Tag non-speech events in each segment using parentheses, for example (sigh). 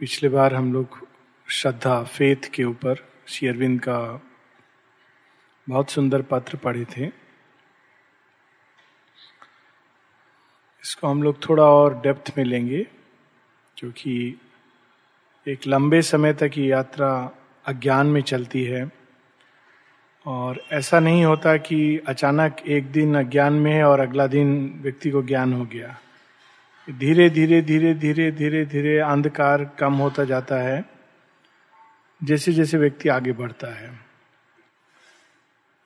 पिछले बार हम लोग श्रद्धा फेथ के ऊपर शेयरविंद का बहुत सुंदर पत्र पढ़े थे। इसको हम लोग थोड़ा और डेप्थ में लेंगे, क्योंकि एक लंबे समय तक ये यात्रा अज्ञान में चलती है। और ऐसा नहीं होता कि अचानक एक दिन अज्ञान में है और अगला दिन व्यक्ति को ज्ञान हो गया। धीरे धीरे धीरे धीरे धीरे धीरे अंधकार कम होता जाता है। जैसे जैसे व्यक्ति आगे बढ़ता है।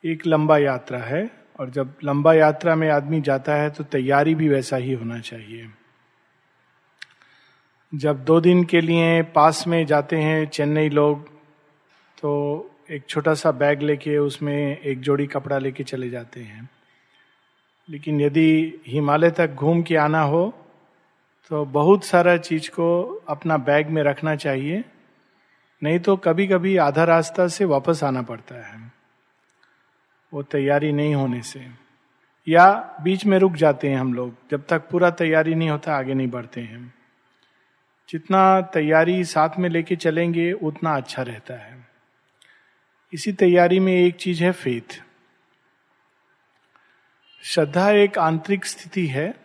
एक लंबा यात्रा है और जब लंबा यात्रा में आदमी जाता है तो तैयारी भी वैसा ही होना चाहिए। जब दो दिन के लिए पास में जाते हैं चेन्नई लोग तो एक छोटा सा बैग लेके उसमें एक जोड़ी कपड़ा लेके चले जाते हैं। लेकिन यदि हिमालय तक घूम के आना हो तो बहुत सारा चीज़ को अपना बैग में रखना चाहिए। नहीं तो कभी कभी आधा रास्ता से वापस आना पड़ता है। वो तैयारी नहीं होने से। या बीच में रुक जाते हैं हम लोग। जब तक पूरा तैयारी नहीं होता, आगे नहीं बढ़ते हैं। जितना तैयारी साथ में लेके चलेंगे, उतना अच्छा रहता है। इसी तैयारी में एक चीज़ है फेथ श्रद्धा एक आंतरिक स्थिति है।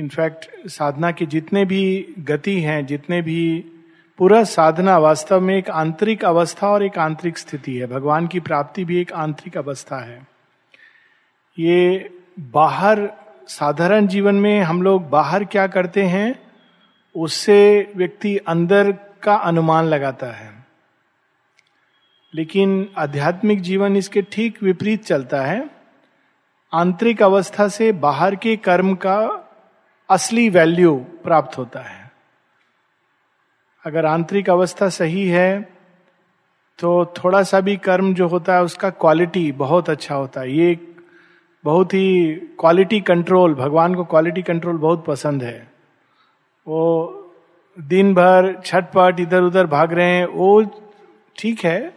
इनफैक्ट साधना के जितने भी गति हैं, जितने भी पूरा साधना वास्तव में एक आंतरिक अवस्था और एक आंतरिक स्थिति है। भगवान की प्राप्ति भी एक आंतरिक अवस्था है। ये बाहर, साधारण जीवन में हम लोग बाहर क्या करते हैं, उससे व्यक्ति अंदर का अनुमान लगाता है। लेकिन आध्यात्मिक जीवन इसके ठीक विपरीत चलता है। आंतरिक अवस्था से बाहर के कर्म का असली वैल्यू प्राप्त होता है। अगर आंतरिक अवस्था सही है तो थोड़ा सा भी कर्म जो होता है, उसका क्वालिटी बहुत अच्छा होता है। ये बहुत ही क्वालिटी कंट्रोल भगवान को क्वालिटी कंट्रोल बहुत पसंद है। वो दिन भर छटपट इधर उधर भाग रहे हैं, वो ठीक है।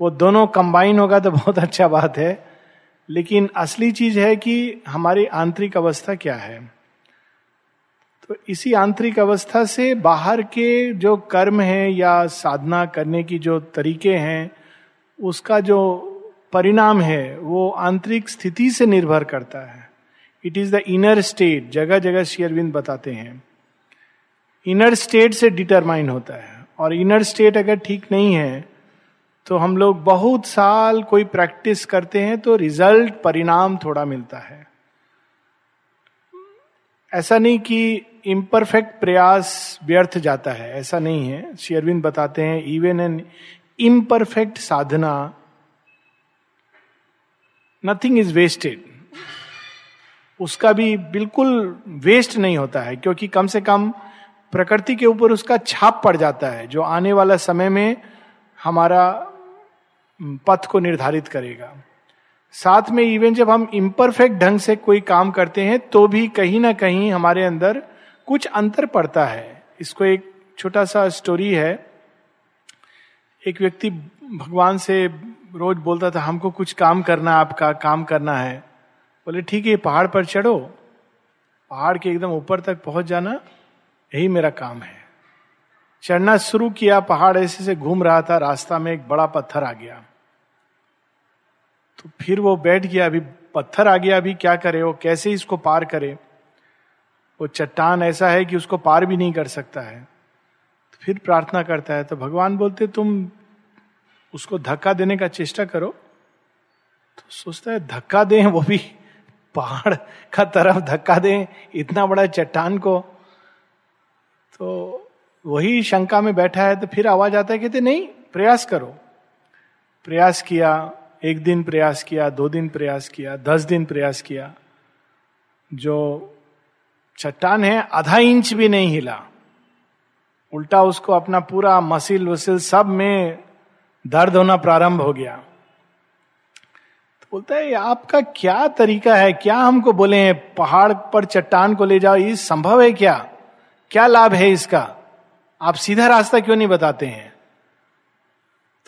वो दोनों कंबाइन होगा तो बहुत अच्छा बात है। लेकिन असली चीज़ है कि हमारी आंतरिक अवस्था क्या है? तो इसी आंतरिक अवस्था से बाहर के जो कर्म है या साधना करने की जो तरीके हैं, उसका जो परिणाम है, वो आंतरिक स्थिति से निर्भर करता है। It is the inner state जगह जगह शेयरविंद बताते हैं। इनर स्टेट से डिटरमाइन होता है। और इनर स्टेट अगर ठीक नहीं है तो हम लोग बहुत साल कोई प्रैक्टिस करते हैं तो रिज़ल्ट परिणाम थोड़ा मिलता है। ऐसा नहीं कि इम्परफेक्ट प्रयास व्यर्थ जाता है। ऐसा नहीं है। शेयरविंद बताते हैं even an imperfect Sadhana nothing is wasted उसका भी बिल्कुल वेस्ट नहीं होता है, क्योंकि कम से कम प्रकृति के ऊपर उसका छाप पड़ जाता है, जो आने वाला समय में हमारा पथ को निर्धारित करेगा। साथ में इवन जब हम इम्परफेक्ट ढंग से कोई काम करते हैं तो भी कहीं ना कहीं हमारे अंदर कुछ अंतर पड़ता है। इसको एक छोटा सा स्टोरी है। एक व्यक्ति भगवान से रोज बोलता था, हमको कुछ काम करना आपका काम करना है। बोले, ठीक है, पहाड़ पर चढ़ो। पहाड़ के एकदम ऊपर तक पहुँच जाना, यही मेरा काम है। चढ़ना शुरू किया, पहाड़ ऐसे से घूम रहा था, रास्ता में एक बड़ा पत्थर आ गया। तो फिर वो बैठ गया, अभी पत्थर आ गया, अभी क्या करे, वो कैसे इसको पार करे? वो चट्टान ऐसा है कि उसको पार भी नहीं कर सकता है। तो फिर प्रार्थना करता है तो भगवान बोलते, तुम उसको धक्का देने का चेष्टा करो। तो सोचता है, धक्का दें वो भी (laughs) पहाड़ का तरफ़, धक्का दें इतना बड़ा चट्टान को। तो वही शंका में बैठा है तो फिर आवाज़ आता है, कहते, नहीं, प्रयास करो। प्रयास किया, एक दिन प्रयास किया, दो दिन प्रयास किया, दस दिन प्रयास किया, जो चट्टान है, आधा इंच भी नहीं हिला। उल्टा उसको अपना पूरा मसिल वसिल सब में दर्द होना प्रारंभ हो गया। तो बोलता है आपका क्या तरीका है? क्या हमको बोले हैं, पहाड़ पर चट्टान को ले जाओ, ये संभव है क्या? क्या लाभ है इसका? आप सीधा रास्ता क्यों नहीं बताते हैं?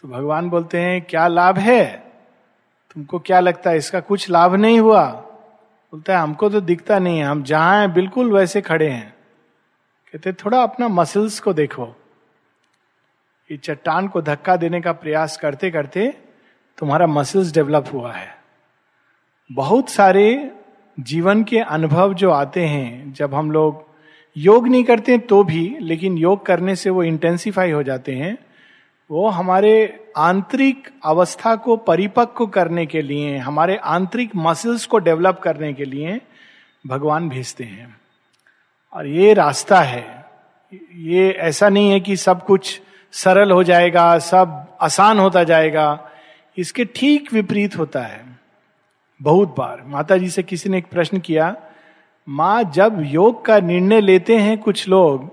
तो भगवान बोलते हैं, क्या लाभ है? तुमको क्या लगता है, इसका कुछ लाभ नहीं हुआ? बोलता है, हमको तो दिखता नहीं है, हम जहाँ हैं, बिल्कुल वैसे खड़े हैं। कहते थोड़ा अपना मसल्स को देखो। ये चट्टान को धक्का देने का प्रयास करते करते तुम्हारा मसल्स डेवलप हुआ है। बहुत सारे जीवन के अनुभव जो आते हैं, जब हम लोग योग नहीं करते तो भी, लेकिन योग करने से वो इंटेंसिफाई हो जाते हैं। वो हमारे आंतरिक अवस्था को परिपक्व करने के लिए, हमारे आंतरिक मसल्स को डेवलप करने के लिए भगवान भेजते हैं। और ये रास्ता है। ये ऐसा नहीं है कि सब कुछ सरल हो जाएगा, सब आसान होता जाएगा। इसके ठीक विपरीत होता है। बहुत बार माता जी से किसी ने एक प्रश्न किया, माँ, जब योग का निर्णय लेते हैं कुछ लोग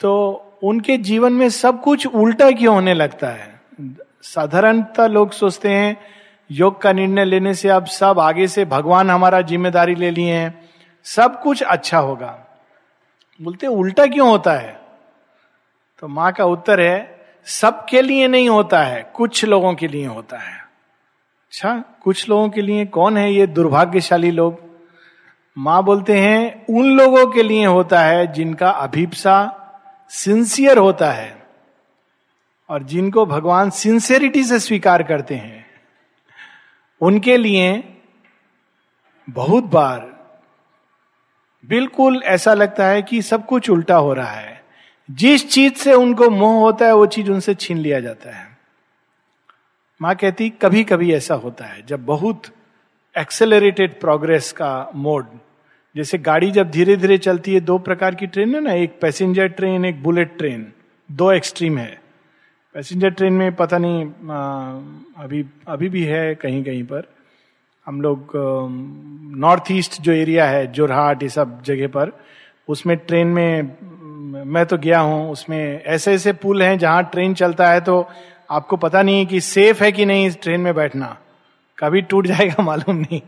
तो उनके जीवन में सब कुछ उल्टा क्यों होने लगता है? साधारणतः लोग सोचते हैं, योग का निर्णय लेने से अब सब आगे से भगवान हमारा ज़िम्मेदारी ले लिए हैं, सब कुछ अच्छा होगा। बोलते उल्टा क्यों होता है? तो माँ का उत्तर है, सबके लिए नहीं होता है, कुछ लोगों के लिए होता है। अच्छा कुछ लोगों के लिए कौन है ये दुर्भाग्यशाली लोग? माँ बोलते हैं, उन लोगों के लिए होता है जिनका अभिप्सा सिंसियर होता है और जिनको भगवान सिंसियरिटी से स्वीकार करते हैं, उनके लिए बहुत बार बिल्कुल ऐसा लगता है कि सब कुछ उल्टा हो रहा है। जिस चीज़ से उनको मोह होता है, वो चीज़ उनसे छीन लिया जाता है। माँ कहती कभी कभी ऐसा होता है, जब बहुत एक्सेलरेटेड प्रोग्रेस का मोड जैसे गाड़ी जब धीरे धीरे चलती है दो प्रकार की ट्रेन है ना एक पैसेंजर ट्रेन एक बुलेट ट्रेन दो एक्सट्रीम है। पैसेंजर ट्रेन में पता नहीं आ, अभी अभी भी है कहीं कहीं पर। हम लोग नॉर्थ ईस्ट जो एरिया है जोरहाट ये सब जगह पर उसमें ट्रेन में मैं तो गया हूँ उसमें ऐसे ऐसे पुल हैं जहाँ ट्रेन चलता है तो आपको पता नहीं कि सेफ़ है कि नहीं इस ट्रेन में बैठना। कभी टूट जाएगा (laughs) मालूम नहीं।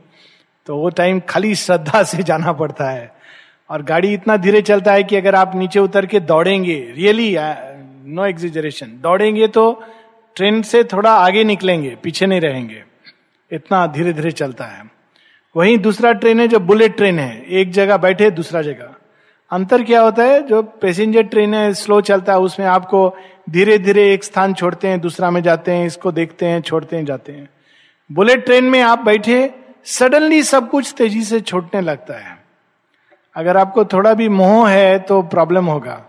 तो वो टाइम खाली श्रद्धा से जाना पड़ता है। और गाड़ी इतना धीरे चलता है कि अगर आप नीचे उतर के दौड़ेंगे रियली नो एग्जिजरेशन दौड़ेंगे तो ट्रेन से थोड़ा आगे निकलेंगे, पीछे नहीं रहेंगे। इतना धीरे धीरे चलता है। वहीं दूसरा ट्रेन है जो बुलेट ट्रेन है, एक जगह बैठे दूसरा जगह। अंतर क्या होता है? जो पैसेंजर ट्रेन है स्लो चलता है, उसमें आपको धीरे धीरे एक स्थान छोड़ते हैं, दूसरा में जाते हैं, इसको देखते हैं, छोड़ते हैं, जाते हैं। बुलेट ट्रेन में आप बैठे सडनली सब कुछ तेज़ी से छूटने लगता है। अगर आपको थोड़ा भी मोह है तो प्रॉब्लम होगा।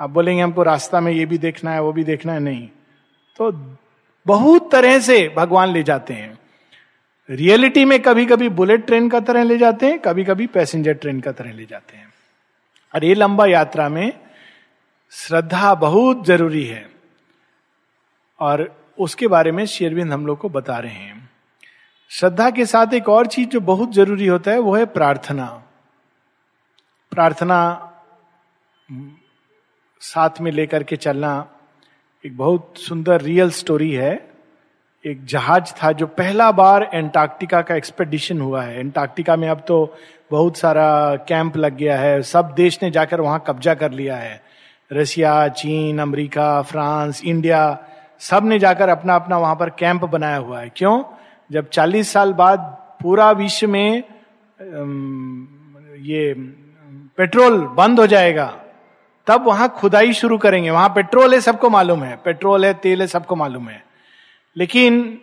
आप बोलेंगे, हमको रास्ता में ये भी देखना है, वो भी देखना है। नहीं। तो बहुत तरह से भगवान ले जाते हैं। रियलिटी में कभी कभी बुलेट ट्रेन का तरह ले जाते हैं कभी कभी पैसेंजर ट्रेन का तरह ले जाते हैं। और ये लंबा यात्रा में श्रद्धा बहुत ज़रूरी है। और उसके बारे में शेरविंद हम लोग को बता रहे हैं। श्रद्धा के साथ एक और चीज़ जो बहुत ज़रूरी होता है, वो है प्रार्थना। प्रार्थना साथ में लेकर के चलना एक बहुत सुंदर रियल स्टोरी है। एक जहाज़ था जो पहला बार एंटार्क्टिका का एक्सपेडिशन हुआ है। एंटार्क्टिका में अब तो बहुत सारा कैंप लग गया है। सब देश ने जाकर वहाँ कब्जा कर लिया है। रशिया, चीन, अमेरिका, फ्रांस, इंडिया, सबने जाकर अपना अपना वहाँ पर कैंप बनाया हुआ है। क्यों? जब 40 साल बाद पूरा विश्व में ये, पेट्रोल बंद हो जाएगा, तब वहाँ खुदाई शुरू करेंगे। वहाँ पेट्रोल है, सबको मालूम है। पेट्रोल है, तेल है, सबको मालूम है। लेकिन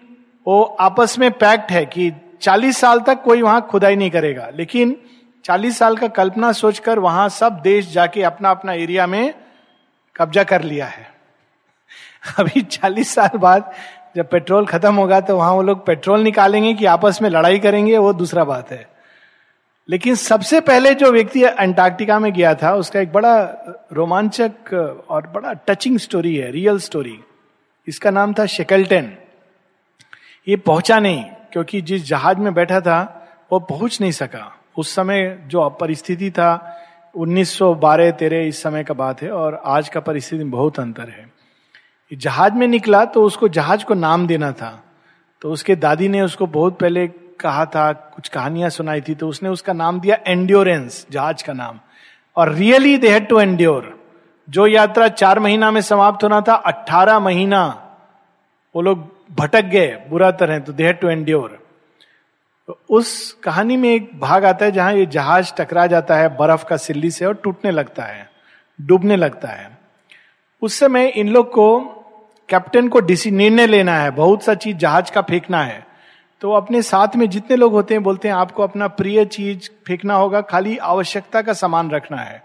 वो आपस में पैक्ट है कि 40 साल तक कोई वहाँ खुदाई नहीं करेगा। लेकिन 40 साल का कल्पना सोचकर वहाँ सब देश जाके अपना अपना एरिया में कब्जा कर लिया है। (laughs) अभी 40 साल बाद जब पेट्रोल खत्म होगा तो वहाँ वो लोग पेट्रोल निकालेंगे कि आपस में लड़ाई करेंगे, वो दूसरा बात है। लेकिन सबसे पहले जो व्यक्ति अंटार्कटिका में गया था, उसका एक बड़ा रोमांचक और बड़ा टचिंग स्टोरी है रियल स्टोरी इसका नाम था शेकल्टन। ये पहुँचा नहीं, क्योंकि जिस जहाज़ में बैठा था, वो पहुँच नहीं सका। उस समय जो परिस्थिति था 1912 तेरह इस समय का बात है, और आज का परिस्थिति में बहुत अंतर है। जहाज़ में निकला तो उसको जहाज़ को नाम देना था। तो उसके दादी ने उसको बहुत पहले कहा था, कुछ कहानियाँ सुनाई थी तो उसने उसका नाम दिया एंड्योरेंस, जहाज़ का नाम। और really they had to endure. जो यात्रा चार महीना में समाप्त होना था, अट्ठारह महीना वो लोग भटक गए, बुरा तरह तो दे हैड टू एंड्योर। तो उस कहानी में एक भाग आता है जहाँ ये जहाज़ टकरा जाता है, बर्फ़ का सिल्ली से और टूटने लगता है, डूबने लगता है। उस समय इन लोग को कैप्टन को निर्णय लेना है, बहुत सा चीज़ जहाज़ का फेंकना है। तो अपने साथ में जितने लोग होते हैं, बोलते हैं, आपको अपना प्रिय चीज़ फेंकना होगा, खाली आवश्यकता का सामान रखना है।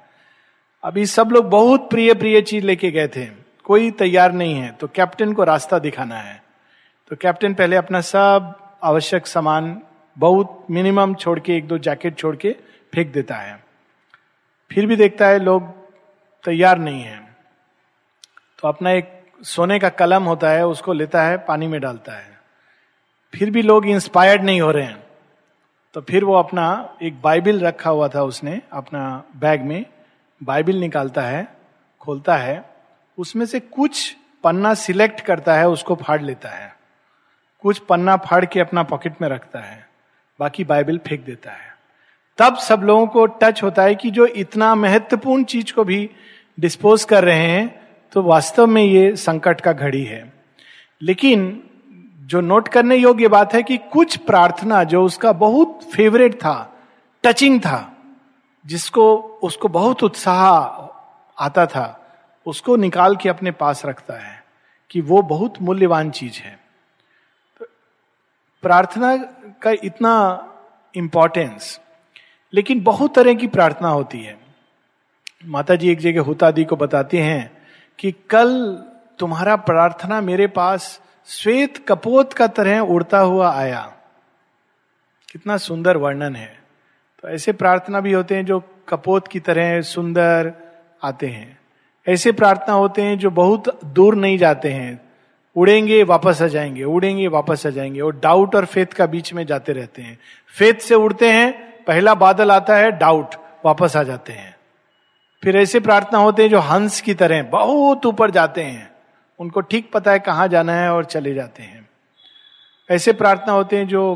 अभी सब लोग बहुत प्रिय प्रिय चीज़ लेके गए थे। कोई तैयार नहीं है तो कैप्टन को रास्ता दिखाना है। तो कैप्टन पहले अपना सब आवश्यक सामान, बहुत मिनिमम छोड़ के, एक दो जैकेट छोड़ के फेंक देता है। फिर भी देखता है लोग तैयार नहीं है। तो अपना एक सोने का कलम होता है, उसको लेता है, पानी में डालता है। फिर भी लोग इंस्पायर्ड नहीं हो रहे हैं। तो फिर वो अपना एक बाइबिल रखा हुआ था उसने, अपना बैग में, बाइबिल निकालता है, खोलता है, उसमें से कुछ पन्ना सिलेक्ट करता है, उसको फाड़ लेता है। कुछ पन्ना फाड़ के अपना पॉकेट में रखता है, बाकी बाइबिल फेंक देता है। तब सब लोगों को टच होता है कि जो इतना महत्वपूर्ण चीज़ को भी डिस्पोज कर रहे हैं तो वास्तव में ये संकट का घड़ी है। लेकिन जो नोट करने योग्य बात है कि कुछ प्रार्थना जो उसका बहुत फेवरेट था टचिंग था, जिसको, उसको बहुत उत्साह आता था, उसको निकाल के अपने पास रखता है कि वो बहुत मूल्यवान चीज़ है। प्रार्थना का इतना इंपॉर्टेंस लेकिन बहुत तरह की प्रार्थना होती है। माता जी एक जगह हुतादी को बताते हैं कि कल तुम्हारा प्रार्थना मेरे पास श्वेत कपोत का तरह उड़ता हुआ आया। कितना सुंदर वर्णन है। तो ऐसे प्रार्थना भी होते हैं जो कपोत की तरह सुंदर आते हैं। ऐसे प्रार्थना होते हैं जो बहुत दूर नहीं जाते हैं। उड़ेंगे, वापस आ जाएँगे, उड़ेंगे, वापस आ जाएँगे और डाउट और फेथ का बीच में जाते रहते हैं। फेथ से उड़ते हैं, पहला बादल आता है डाउट वापस आ जाते हैं। फिर ऐसे प्रार्थना होते हैं जो हंस की तरह बहुत ऊपर जाते हैं। उनको ठीक पता है कहाँ जाना है और चले जाते हैं। ऐसे प्रार्थना होते हैं जो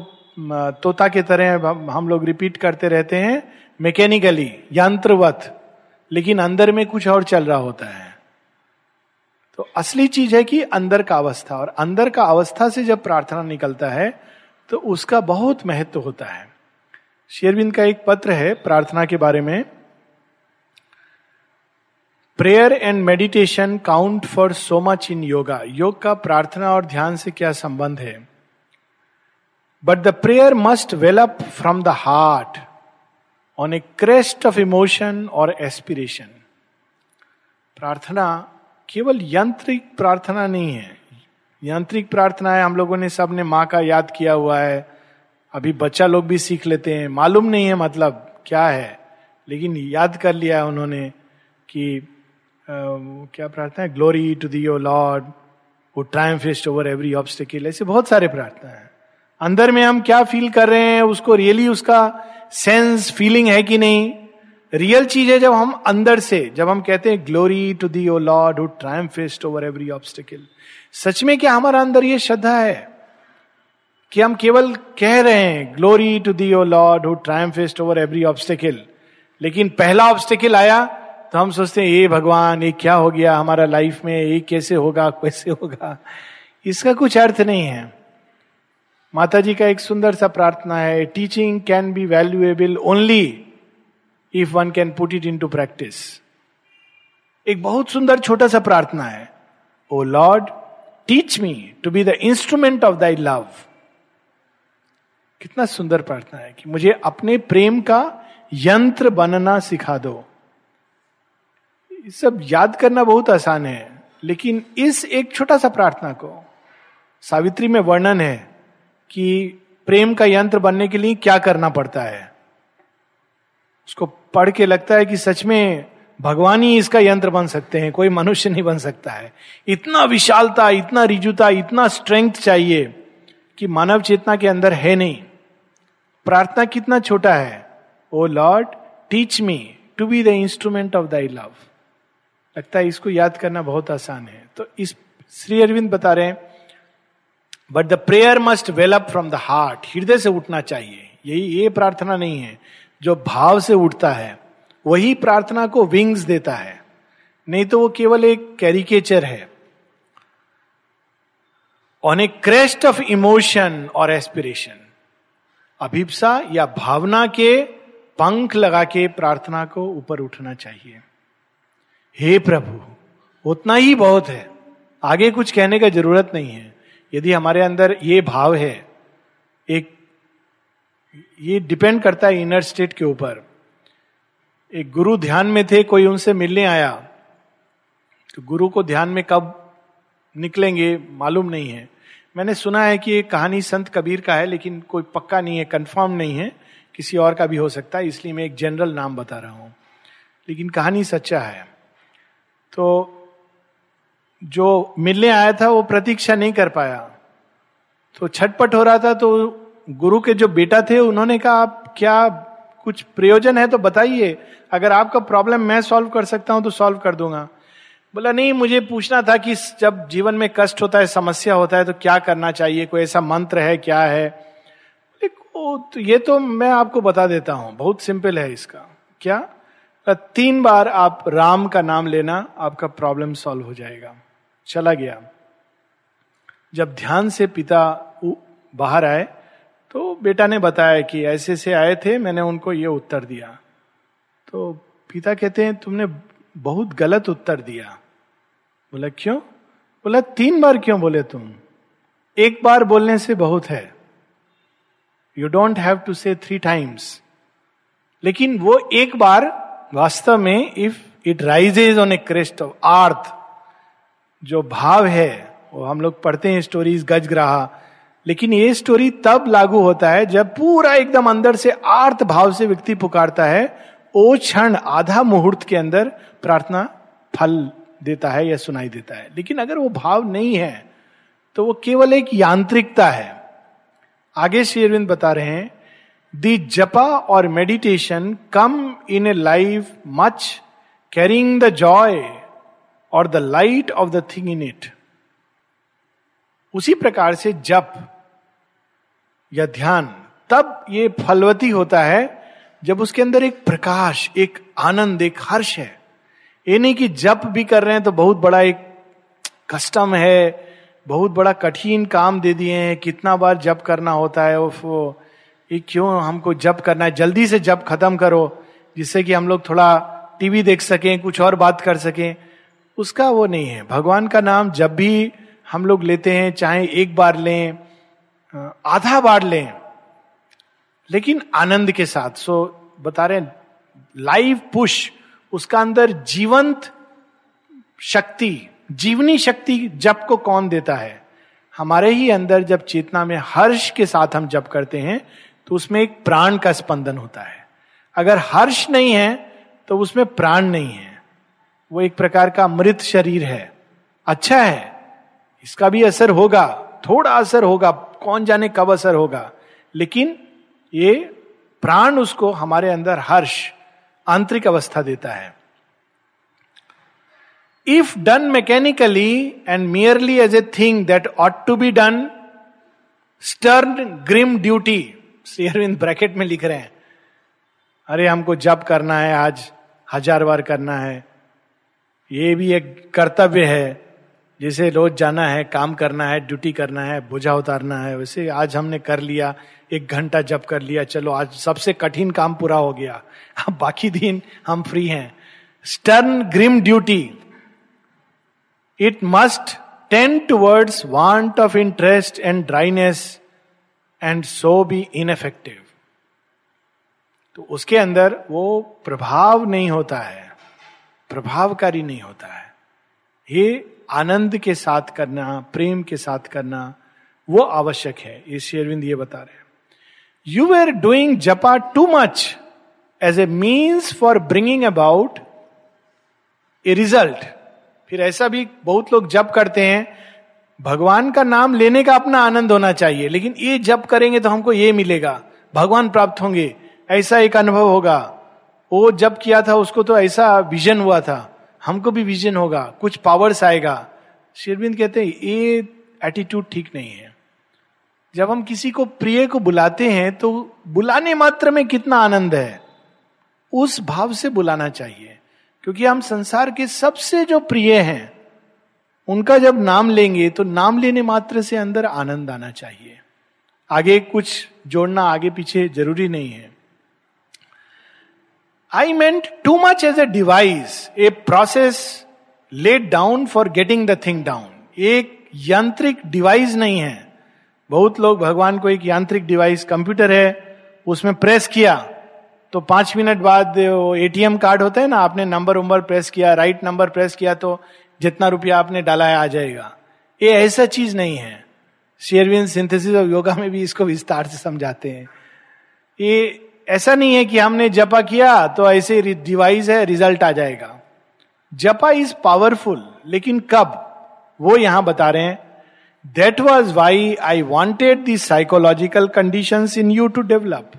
तोता के तरह हम लोग रिपीट करते रहते हैं, मैकेनिकली, यंत्रवत, लेकिन अंदर में कुछ और चल रहा होता है। तो असली चीज़ है कि अंदर का अवस्था, और अंदर का अवस्था से जब प्रार्थना निकलता है तो उसका बहुत महत्व होता है। शेरविंद का एक पत्र है प्रार्थना के बारे में। Prayer and meditation count for so much in yoga योग का प्रार्थना और ध्यान से क्या संबंध है? But the prayer must well up from the heart on a crest of emotion और एस्पिरेशन प्रार्थना केवल यांत्रिक प्रार्थना नहीं है। यांत्रिक प्रार्थना है हम लोगों ने सबने माँ का याद किया हुआ है। अभी बच्चा लोग भी सीख लेते हैं। मालूम नहीं है मतलब क्या है। लेकिन याद कर लिया है उन्होंने कि क्या प्रार्थना है? Glory to thee your Lord who fest over every obstacle ऐसे बहुत सारे प्रार्थना है। अंदर में हम क्या फील कर रहे हैं, उसको रियली उसका सेंस फीलिंग है कि नहीं? रियल चीज़ है जब हम अंदर से, जब हम कहते हैं glory to thee your Lord who fest over every obstacle सच में क्या हमारा अंदर ये श्रद्धा है? कि हम केवल कह रहे हैं glory to thee O Lord who fest over every obstacle लेकिन पहला ऑब्स्टिकल आया तो हम सोचते हैं ये भगवान, ये क्या हो गया हमारा लाइफ में? ये कैसे होगा? कैसे होगा? इसका कुछ अर्थ नहीं है। माता जी का एक सुंदर सा प्रार्थना है teaching can be valuable only if one can put it into practice एक बहुत सुंदर छोटा सा प्रार्थना है O Lord teach me to be the instrument of thy love कितना सुंदर प्रार्थना है कि मुझे अपने प्रेम का यंत्र बनना सिखा दो। सब याद करना बहुत आसान है, लेकिन इस एक छोटा सा प्रार्थना को, सावित्री में वर्णन है कि प्रेम का यंत्र बनने के लिए क्या करना पड़ता है। उसको पढ़ के लगता है कि सच में भगवान ही इसका यंत्र बन सकते हैं, कोई मनुष्य नहीं बन सकता है। इतना विशालता, इतना रिजुता, इतना स्ट्रेंथ चाहिए कि मानव चेतना के अंदर है नहीं। प्रार्थना कितना छोटा है O Lord teach me to be the instrument of thy love लगता है इसको याद करना बहुत आसान है। तो इस श्री अरविंद बता रहे हैं but the prayer must well up from the heart हृदय से उठना चाहिए। यही, ये प्रार्थना नहीं है। जो भाव से उठता है, वही प्रार्थना को विंग्स देता है। नहीं तो वो केवल एक कैरिकेचर है। On a crest of emotion और एस्पिरेशन अभिप्सा या भावना के पंख लगा के प्रार्थना को ऊपर उठना चाहिए। हे प्रभु, उतना ही बहुत है। आगे कुछ कहने का ज़रूरत नहीं है। यदि हमारे अंदर ये भाव है, एक, ये डिपेंड करता है इनर स्टेट के ऊपर। एक गुरु ध्यान में थे, कोई उनसे मिलने आया तो गुरु को ध्यान में कब निकलेंगे मालूम नहीं है। मैंने सुना है कि ये कहानी संत कबीर का है, लेकिन कोई पक्का नहीं है कंफर्म नहीं है, किसी और का भी हो सकता है, इसलिए मैं एक जनरल नाम बता रहा हूँ। लेकिन कहानी सच्चा है। तो जो मिलने आया था, वो प्रतीक्षा नहीं कर पाया। तो छटपट हो रहा था तो गुरु के जो बेटा थे, उन्होंने कहा, आप क्या कुछ प्रयोजन है तो बताइए। अगर आपका प्रॉब्लम मैं सॉल्व कर सकता हूँ तो सॉल्व कर दूँगा। बोला, नहीं, मुझे पूछना था कि जब जीवन में कष्ट होता है, समस्या होता है तो क्या करना चाहिए? कोई ऐसा मंत्र है, क्या है? तो ये तो मैं आपको बता देता हूँ। बहुत सिंपल है इसका। क्या? तीन बार आप राम का नाम लेना आपका प्रॉब्लम सॉल्व हो जाएगा। चला गया। जब ध्यान से पिता बाहर आए तो बेटा ने बताया कि ऐसे से आए थे, मैंने उनको ये उत्तर दिया। तो पिता कहते हैं, तुमने बहुत गलत उत्तर दिया। बोला, क्यों? बोला, तीन बार क्यों बोले तुम? एक बार बोलने से बहुत है। You don't have to say three times लेकिन वो एक बार वास्तव में if it rises on a crest of earth जो भाव है, वो हम लोग पढ़ते हैं स्टोरीज गजग्राहा। लेकिन ये स्टोरी तब लागू होता है जब पूरा एकदम अंदर से आर्थ भाव से व्यक्ति पुकारता है, ओ क्षण आधा मुहूर्त के अंदर प्रार्थना फल देता है या सुनाई देता है। लेकिन अगर वो भाव नहीं है तो वो केवल एक यांत्रिकता है। आगे श्री अरविंद बता रहे हैं दी जपा और meditation come in a life much carrying the joy और the light of the thing in it. उसी प्रकार से जप या ध्यान, तब ये फलवती होता है जब उसके अंदर एक प्रकाश, एक आनंद, एक हर्ष है। ये नहीं कि जप भी कर रहे हैं तो बहुत बड़ा एक कस्टम है, बहुत बड़ा कठिन काम दे दिए हैं, कितना बार जप करना होता है वो ये क्यों हमको जब करना है? जल्दी से जब खत्म करो, जिससे कि हम लोग थोड़ा टीवी देख सकें, कुछ और बात कर सकें। उसका वो नहीं है। भगवान का नाम जब भी हम लोग लेते हैं, चाहे एक बार लें आधा बार लें, लेकिन आनंद के साथ। सो, बता रहे लाइव पुश उसका अंदर जीवंत शक्ति, जीवनी शक्ति जप को कौन देता है? हमारे ही अंदर जब चेतना में हर्ष के साथ हम जप करते हैं तो उसमें एक प्राण का स्पंदन होता है। अगर हर्ष नहीं है तो उसमें प्राण नहीं है। वो एक प्रकार का मृत शरीर है। अच्छा है। इसका भी असर होगा। थोड़ा असर होगा। कौन जाने कब असर होगा। लेकिन ये प्राण उसको हमारे अंदर हर्ष, आंतरिक अवस्था देता है। If done mechanically and merely as a thing that ought to be done stern grim duty शेयरविंद ब्रैकेट में लिख रहे हैं। अरे, हमको जब करना है, आज हज़ार बार करना है। ये भी एक कर्तव्य है। जैसे रोज जाना है, काम करना है, ड्यूटी करना है बोझा उतारना है, वैसे आज हमने कर लिया, एक घंटा जब कर लिया, चलो आज सबसे कठिन काम पूरा हो गया। अब बाकी दिन हम फ्री हैं। Stern grim duty it must tend towards want of interest and dryness and so be ineffective तो उसके अंदर वो प्रभाव नहीं होता है, प्रभावकारी नहीं होता है। ये आनंद के साथ करना, प्रेम के साथ करना, वो आवश्यक है। ये शेरविंद ये बता रहे हैं। You were doing japa too much as a means for bringing about a result फिर ऐसा भी बहुत लोग जप करते हैं भगवान का नाम लेने का अपना आनंद होना चाहिए, लेकिन ये जब करेंगे तो हमको ये मिलेगा। भगवान प्राप्त होंगे, ऐसा एक अनुभव होगा। वो जब किया था, उसको तो ऐसा विजन हुआ था। हमको भी विजन होगा, कुछ पावर्स आएगा। शेरविंद कहते हैं, ये एटीट्यूड ठीक नहीं है। जब हम किसी को प्रिय को बुलाते हैं तो बुलाने मात्र में कितना आनंद है? उस भाव से बुलाना चाहिए, क्योंकि हम संसार के सबसे जो प्रिय हैं उनका जब नाम लेंगे तो नाम लेने मात्र से अंदर आनंद आना चाहिए। आगे कुछ जोड़ना आगे पीछे ज़रूरी नहीं है। I meant too much as a device a process let down for getting the thing down एक यांत्रिक डिवाइस नहीं है। बहुत लोग भगवान को एक यांत्रिक डिवाइस कंप्यूटर है, उसमें प्रेस किया तो पाँच मिनट बाद एटीएम कार्ड होता है ना, आपने नंबर उम्बर प्रेस किया राइट नंबर प्रेस किया तो जितना रुपया आपने डाला है आ जाएगा। ये ऐसा चीज़ नहीं है। शेयरविन सिंथेसिस ऑफ़ योगा में भी इसको विस्तार से समझाते हैं। ये ऐसा नहीं है कि हमने जपा किया तो ऐसे डिवाइस है रिज़ल्ट आ जाएगा। जपा इज़ पावरफुल लेकिन कब? वो यहाँ बता रहे हैं। That was why I wanted the psychological condition in you to develop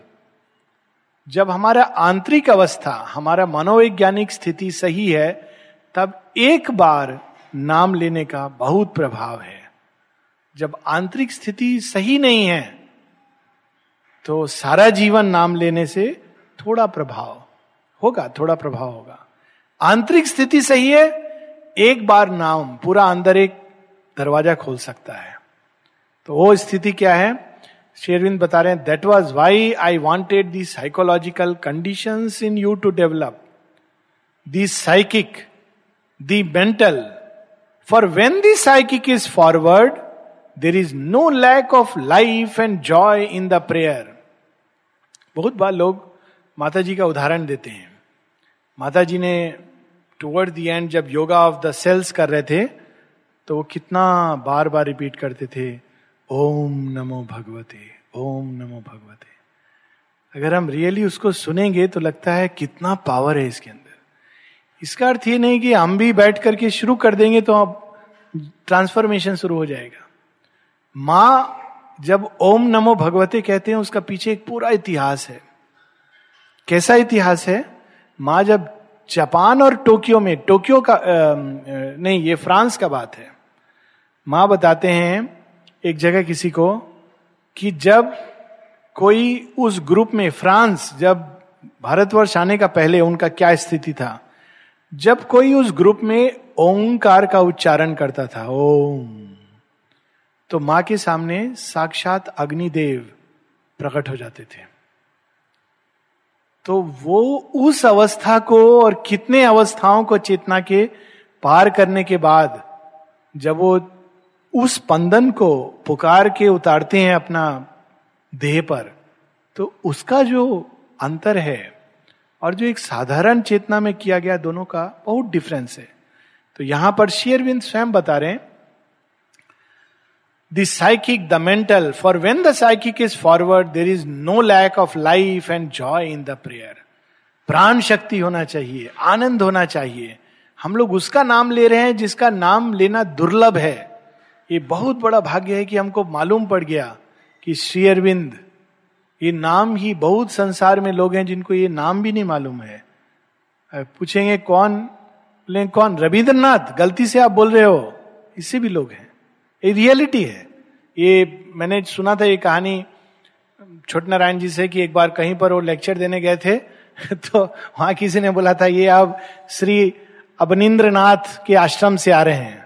जब हमारा आंतरिक अवस्था, हमारा मनोवैज्ञानिक स्थिति सही है, तब एक बार नाम लेने का बहुत प्रभाव है। जब आंतरिक स्थिति सही नहीं है तो सारा जीवन नाम लेने से थोड़ा प्रभाव होगा, थोड़ा प्रभाव होगा। आंतरिक स्थिति सही है, एक बार नाम पूरा अंदर एक दरवाज़ा खोल सकता है। तो वो स्थिति क्या है? शेरविंद बता रहे हैं that was why I wanted the psychological condition in you to develop the psychic the mental for when the psychic is forward there is no lack of life and joy in the prayer बहुत बार लोग माता जी का उदाहरण देते हैं। माता जी ने टुवर्ड दी एंड जब योगा ऑफ़ द सेल्स कर रहे थे तो वो कितना बार बार रिपीट करते थे, ओम नमो भगवते, ओम नमो भगवते। अगर हम रियली उसको सुनेंगे तो लगता है कितना पावर है इसके अंदर। इसका अर्थ ये नहीं कि हम भी बैठ करके शुरू कर देंगे तो अब ट्रांसफॉर्मेशन शुरू हो जाएगा। माँ जब ओम नमो भगवते कहते हैं उसका पीछे एक पूरा इतिहास है। कैसा इतिहास है? माँ जब जापान और टोक्यो में टोक्यो का आ, नहीं ये फ्रांस का बात है। माँ बताते हैं एक जगह किसी को कि जब कोई उस ग्रुप में फ्रांस जब भारतवर्ष आने का पहले उनका क्या स्थिति था? जब कोई उस ग्रुप में ओंकार का उच्चारण करता था, ओम तो माँ के सामने साक्षात अग्निदेव प्रकट हो जाते थे। तो वो उस अवस्था को और कितने अवस्थाओं को चेतना के पार करने के बाद जब वो उस पंदन को पुकार के उतारते हैं अपना देह पर तो उसका जो अंतर है और जो एक साधारण चेतना में किया गया दोनों का बहुत डिफरेंस है। तो यहाँ पर शेयरविंद स्वयं बता रहे हैं psychic the mental for when the psychic is forward there is no lack of life and joy in the prayer प्राण शक्ति होना चाहिए, आनंद होना चाहिए। हम लोग उसका नाम ले रहे हैं जिसका नाम लेना दुर्लभ है। ये बहुत बड़ा भाग्य है कि हमको मालूम पड़ गया कि श्री अरविंद ये नाम ही बहुत संसार में लोग हैं जिनको ये नाम भी नहीं मालूम है। पूछेंगे कौन, बोले, कौन? रविंद्रनाथ, गलती से आप बोल रहे हो। इससे भी लोग हैं। ये रियलिटी है। ये मैंने सुना था ये कहानी छोट नारायण जी से कि एक बार कहीं पर वो लेक्चर देने गए थे (laughs) तो वहाँ किसी ने बोला था, ये आप श्री अबनिंद्र के आश्रम से आ रहे हैं।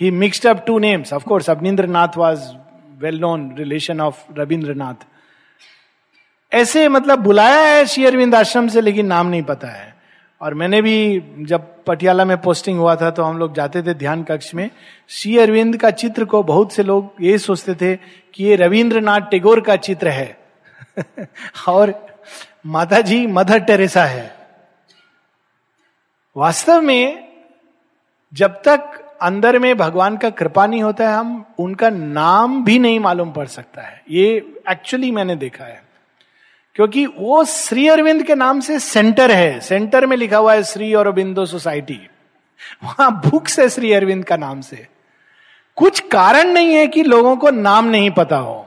He mixed up two names of course Abanindranath was well known relation of Rabindranath ऐसे मतलब बुलाया है श्री अरविंद आश्रम से, लेकिन नाम नहीं पता है। और मैंने भी जब पटियाला में पोस्टिंग हुआ था तो हम लोग जाते थे ध्यान कक्ष में। श्री अरविंद का चित्र को बहुत से लोग ये सोचते थे कि ये रविंद्रनाथ टेगोर का चित्र है। (laughs) और माता जी मदर टेरेसा है। वास्तव में जब तक अंदर में भगवान का कृपा नहीं होता है, हम उनका नाम भी नहीं मालूम पड़ सकता है। ये एक्चुअली मैंने देखा है। क्योंकि वो श्री अरविंद के नाम से सेंटर है। सेंटर में लिखा हुआ है श्री और अरविंदो सोसाइटी। वहाँ बुक्स है श्री अरविंद का नाम से। कुछ कारण नहीं है कि लोगों को नाम नहीं पता हो।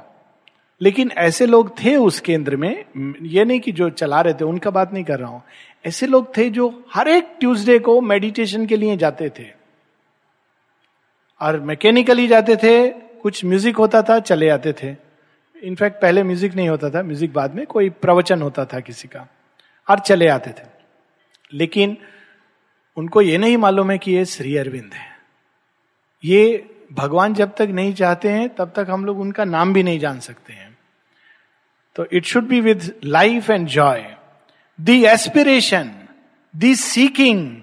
लेकिन ऐसे लोग थे उस केंद्र में। ये नहीं कि जो चला रहे थे, उनका बात नहीं कर रहा हूँ। ऐसे लोग थे जो हर एक ट्यूसडे को मेडिटेशन के लिए जाते थे। और मैकेनिकली जाते थे, कुछ म्यूज़िक होता था, चले आते थे। इनफैक्ट पहले म्यूज़िक नहीं होता था म्यूज़िक बाद में कोई प्रवचन होता था किसी का। और चले आते थे। लेकिन उनको ये नहीं मालूम है कि ये श्री अरविंद है। ये भगवान जब तक नहीं चाहते हैं, तब तक हम लोग उनका नाम भी नहीं जान सकते हैं। तो it should be with life and joy the aspiration the seeking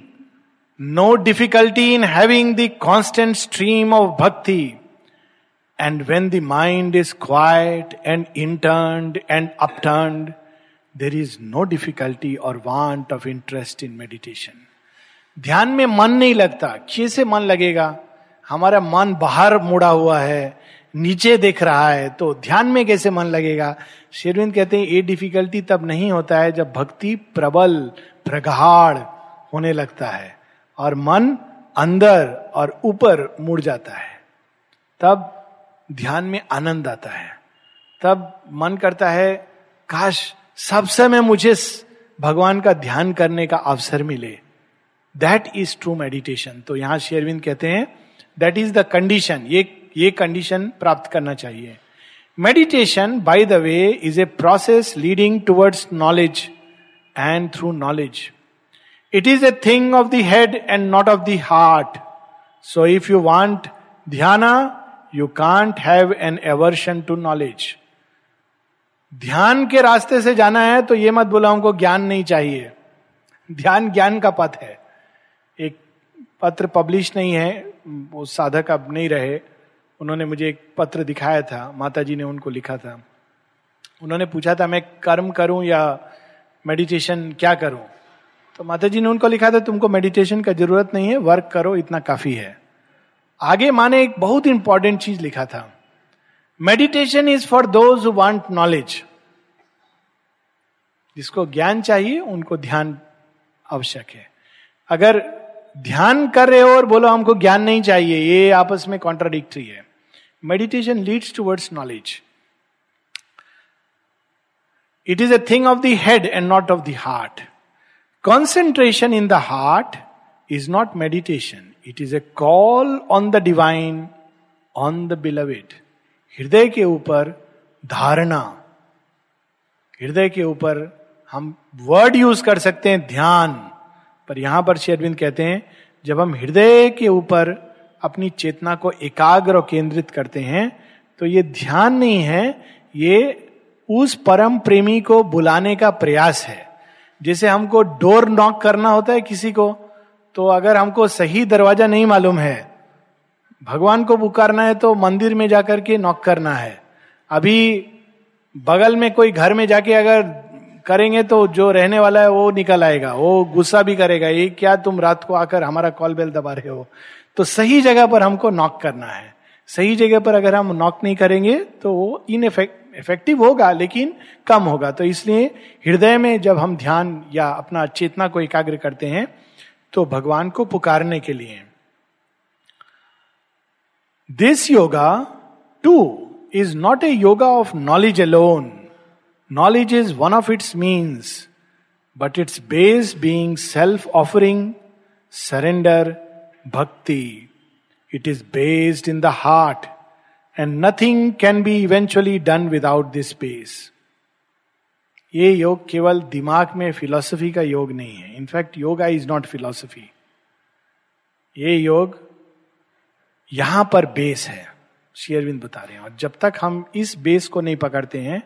no difficulty in having the constant stream of bhakti and when the mind is quiet and intent and upturn there is no difficulty और want of interest in meditation ध्यान में मन नहीं लगता। कैसे मन लगेगा? हमारा मन बाहर मुड़ा हुआ है, नीचे देख रहा है तो ध्यान में कैसे मन लगेगा? शेरविंद कहते हैं, ये डिफिकल्टी तब नहीं होता है जब भक्ति प्रबल, प्रगाढ़ होने लगता है और मन अंदर और ऊपर मुड़ जाता है। तब ध्यान में आनंद आता है। तब मन करता है, काश सब समय मुझे भगवान का ध्यान करने का अवसर मिले। दैट इज़ ट्रू मेडिटेशन तो यहाँ शेरविंद कहते हैं दैट इज़ द कंडीशन ये ये कंडीशन प्राप्त करना चाहिए। Meditation by the way is a process leading towards knowledge and through knowledge it is a thing of the head and not of the heart so if you want dhyana you can't have an aversion to knowledge ध्यान के रास्ते से जाना है तो ये मत बोला, हमको ज्ञान नहीं चाहिए। ध्यान ज्ञान का पथ है। एक पत्र पब्लिश नहीं है, वो साधक अब नहीं रहे। उन्होंने मुझे एक पत्र दिखाया था माता जी ने उनको लिखा था। उन्होंने पूछा था, मैं कर्म करूँ या मेडिटेशन क्या करूँ? तो माता जी ने उनको लिखा था, तुमको मेडिटेशन का ज़रूरत नहीं है वर्क करो, इतना काफ़ी है। आगे माने एक बहुत इंपॉर्टेंट चीज़ लिखा था। Meditation is for those want knowledge जिसको ज्ञान चाहिए, उनको ध्यान आवश्यक है। अगर ध्यान कर रहे हो और बोलो, हमको ज्ञान नहीं चाहिए, ये आपस में कॉन्ट्राडिक्टरी है। Meditation leads towards knowledge it is a thing of the head and not of the heart concentration in the heart is not meditation it is a call on the divine on the beloved हृदय के ऊपर धारणा हृदय के ऊपर हम word use कर सकते हैं ध्यान पर यहाँ पर अरविंद कहते हैं जब हम हृदय के ऊपर अपनी चेतना को एकाग्र और केंद्रित करते हैं तो ये ध्यान नहीं है ये उस परम प्रेमी को बुलाने का प्रयास है जैसे हमको डोर नॉक करना होता है किसी को तो अगर हमको सही दरवाज़ा नहीं मालूम है, भगवान को पुकारना है तो मंदिर में जाकर के नॉक करना है। अभी बगल में कोई घर में जाके अगर करेंगे तो जो रहने वाला है वो निकल आएगा, वो गुस्सा भी करेगा, ये क्या तुम रात को आकर हमारा कॉल बेल दबा रहे हो? तो सही जगह पर हमको नॉक करना है। सही जगह पर अगर हम नॉक नहीं करेंगे तो वो इन इफ़ेक्टिव होगा, लेकिन कम होगा। तो इसलिए हृदय में जब हम ध्यान या अपना चेतना को एकाग्र करते हैं तो भगवान को पुकारने के लिए। This yoga too is not a yoga of knowledge alone knowledge is one of its means but its base being self offering surrender bhakti it is based in the heart and nothing can be eventually done without this space ये योग केवल दिमाग में philosophy का योग नहीं है। In fact yoga is not philosophy ये योग यहाँ पर बेस है। शेयरविंद बता रहे हैं। और जब तक हम इस बेस को नहीं पकड़ते हैं,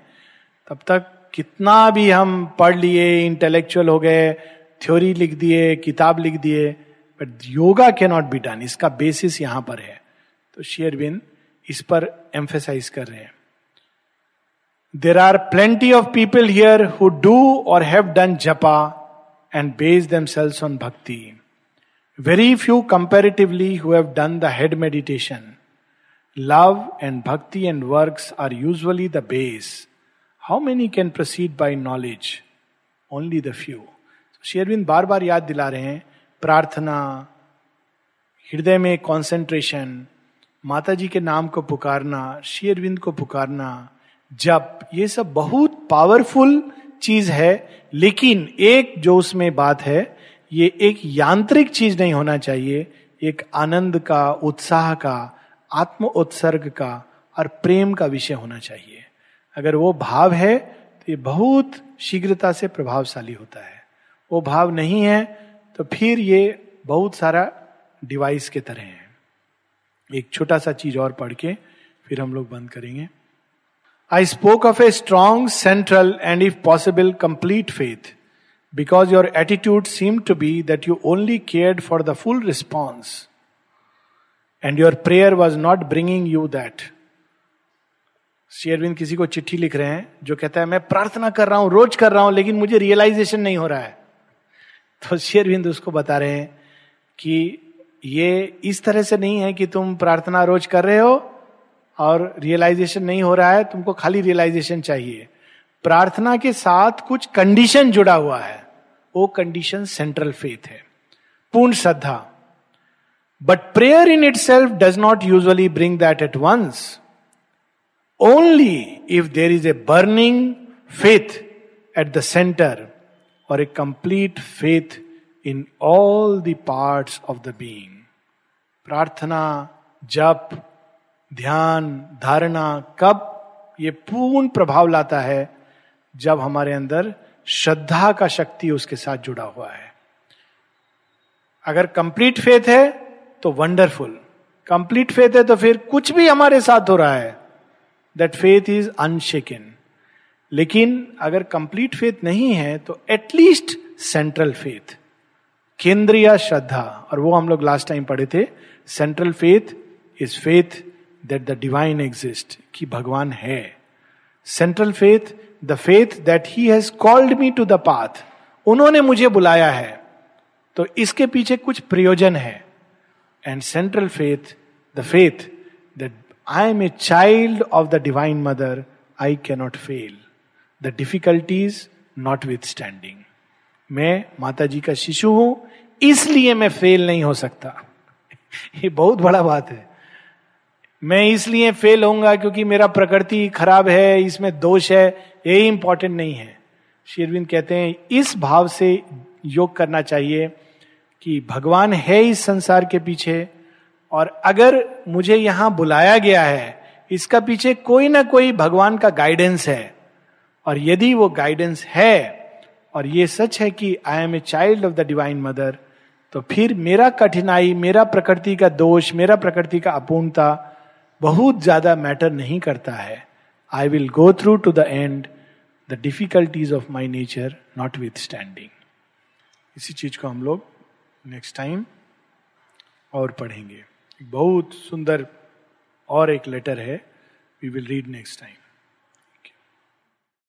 तब तक कितना भी हम पढ़ लिए इंटेलेक्चुअल हो गए थ्योरी लिख दिए, किताब लिख दिए but yoga can not be done इसका बेसिस यहाँ पर है। तो शेयरबिन इस पर एम्फेसाइज कर रहे हैं। There are plenty of people here who do और हैव डन जपा and base them sales on भक्ति very few comparatively who done the head meditation love and भक्ति and work are usually the base how many can proceed by knowledge only the few शेयरविंद बार बार याद दिला रहे हैं प्रार्थना हृदय में कॉन्सेंट्रेशन माता जी के नाम को पुकारना शेयरविंद को पुकारना जब ये सब बहुत पावरफुल चीज़ है, लेकिन एक जो उसमें बात है, ये एक यांत्रिक चीज़ नहीं होना चाहिए, एक आनंद का, उत्साह का, आत्म उत्सर्ग का और प्रेम का विषय होना चाहिए। अगर वो भाव है तो ये बहुत शीघ्रता से प्रभावशाली होता है। वो भाव नहीं है तो फिर ये बहुत सारा डिवाइस के तरह है। एक छोटा सा चीज़ और पढ़ के फिर हम लोग बंद करेंगे। I spoke of a strong central and if possible complete faith because your attitude seem to be that you only cared for the full response and your prayer was not bringing you that शेयरविंद किसी को चिट्ठी लिख रहे हैं, जो कहता है, मैं प्रार्थना कर रहा हूँ, रोज कर रहा हूँ, लेकिन मुझे रियलाइजेशन नहीं हो रहा है. तो शेयरविंद उसको बता रहे हैं कि ये इस तरह से नहीं है कि तुम प्रार्थना रोज कर रहे हो और रियलाइजेशन नहीं हो रहा है, तुमको खाली रियलाइजेशन चाहिए। प्रार्थना के साथ कुछ कंडीशन जुड़ा हुआ है। वो कंडीशन सेंट्रल फेथ है। पूर्ण श्रद्धा। But prayer in itself does not usually bring that at once only if there is a burning faith at the centre और a complete faith in all the parts of the being प्रार्थना, जप ध्यान, धारणा कब ये पूर्ण प्रभाव लाता है जब हमारे अंदर श्रद्धा का शक्ति उसके साथ जुड़ा हुआ है। अगर कंप्लीट फेथ है तो वंडरफुल कंप्लीट फेथ है तो फिर कुछ भी हमारे साथ हो रहा है। दैट फेथ इज़ अनशेकन लेकिन अगर कंप्लीट फेथ नहीं है तो एटलीस्ट सेंट्रल फेथ केंद्रीय श्रद्धा। और वो हम लोग लास्ट टाइम पढ़े थे central faith is faith that the divine exist कि भगवान है central faith the faith that he has called me to the path उन्होंने मुझे बुलाया है तो इसके पीछे कुछ प्रयोजन है and central faith the faith that I am a child of the divine mother I cannot fail the difficulties notwithstanding मैं माता जी का शिशु हूँ, इसलिए मैं फेल नहीं हो सकता। (laughs) ये बहुत बड़ा बात है। मैं इसलिए फेल होऊँगा क्योंकि मेरा प्रकृति खराब है, इसमें दोष है यही इंपॉर्टेंट नहीं है। शेरविंद कहते हैं, इस भाव से योग करना चाहिए कि भगवान है इस संसार के पीछे और अगर मुझे यहाँ बुलाया गया है, इसका पीछे कोई ना कोई भगवान का गाइडेंस है। और यदि वो गाइडेंस है और ये सच है कि I am a child of the divine mother तो फिर मेरा कठिनाई, मेरा प्रकृति का दोष, मेरा प्रकृति का अपूर्णता बहुत ज़्यादा मैटर नहीं करता है। I will go through to the end the difficulties of my nature notwithstanding इसी चीज़ को हम लोग नेक्स्ट टाइम और पढ़ेंगे। बहुत सुंदर और एक लेटर है। We will read next time